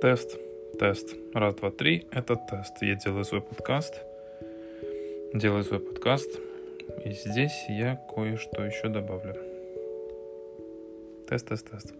Тест, тест. Раз, два, три. Это тест. Я делаю свой подкаст. Делаю свой подкаст. И здесь я кое-что еще добавлю. Тест, тест, тест.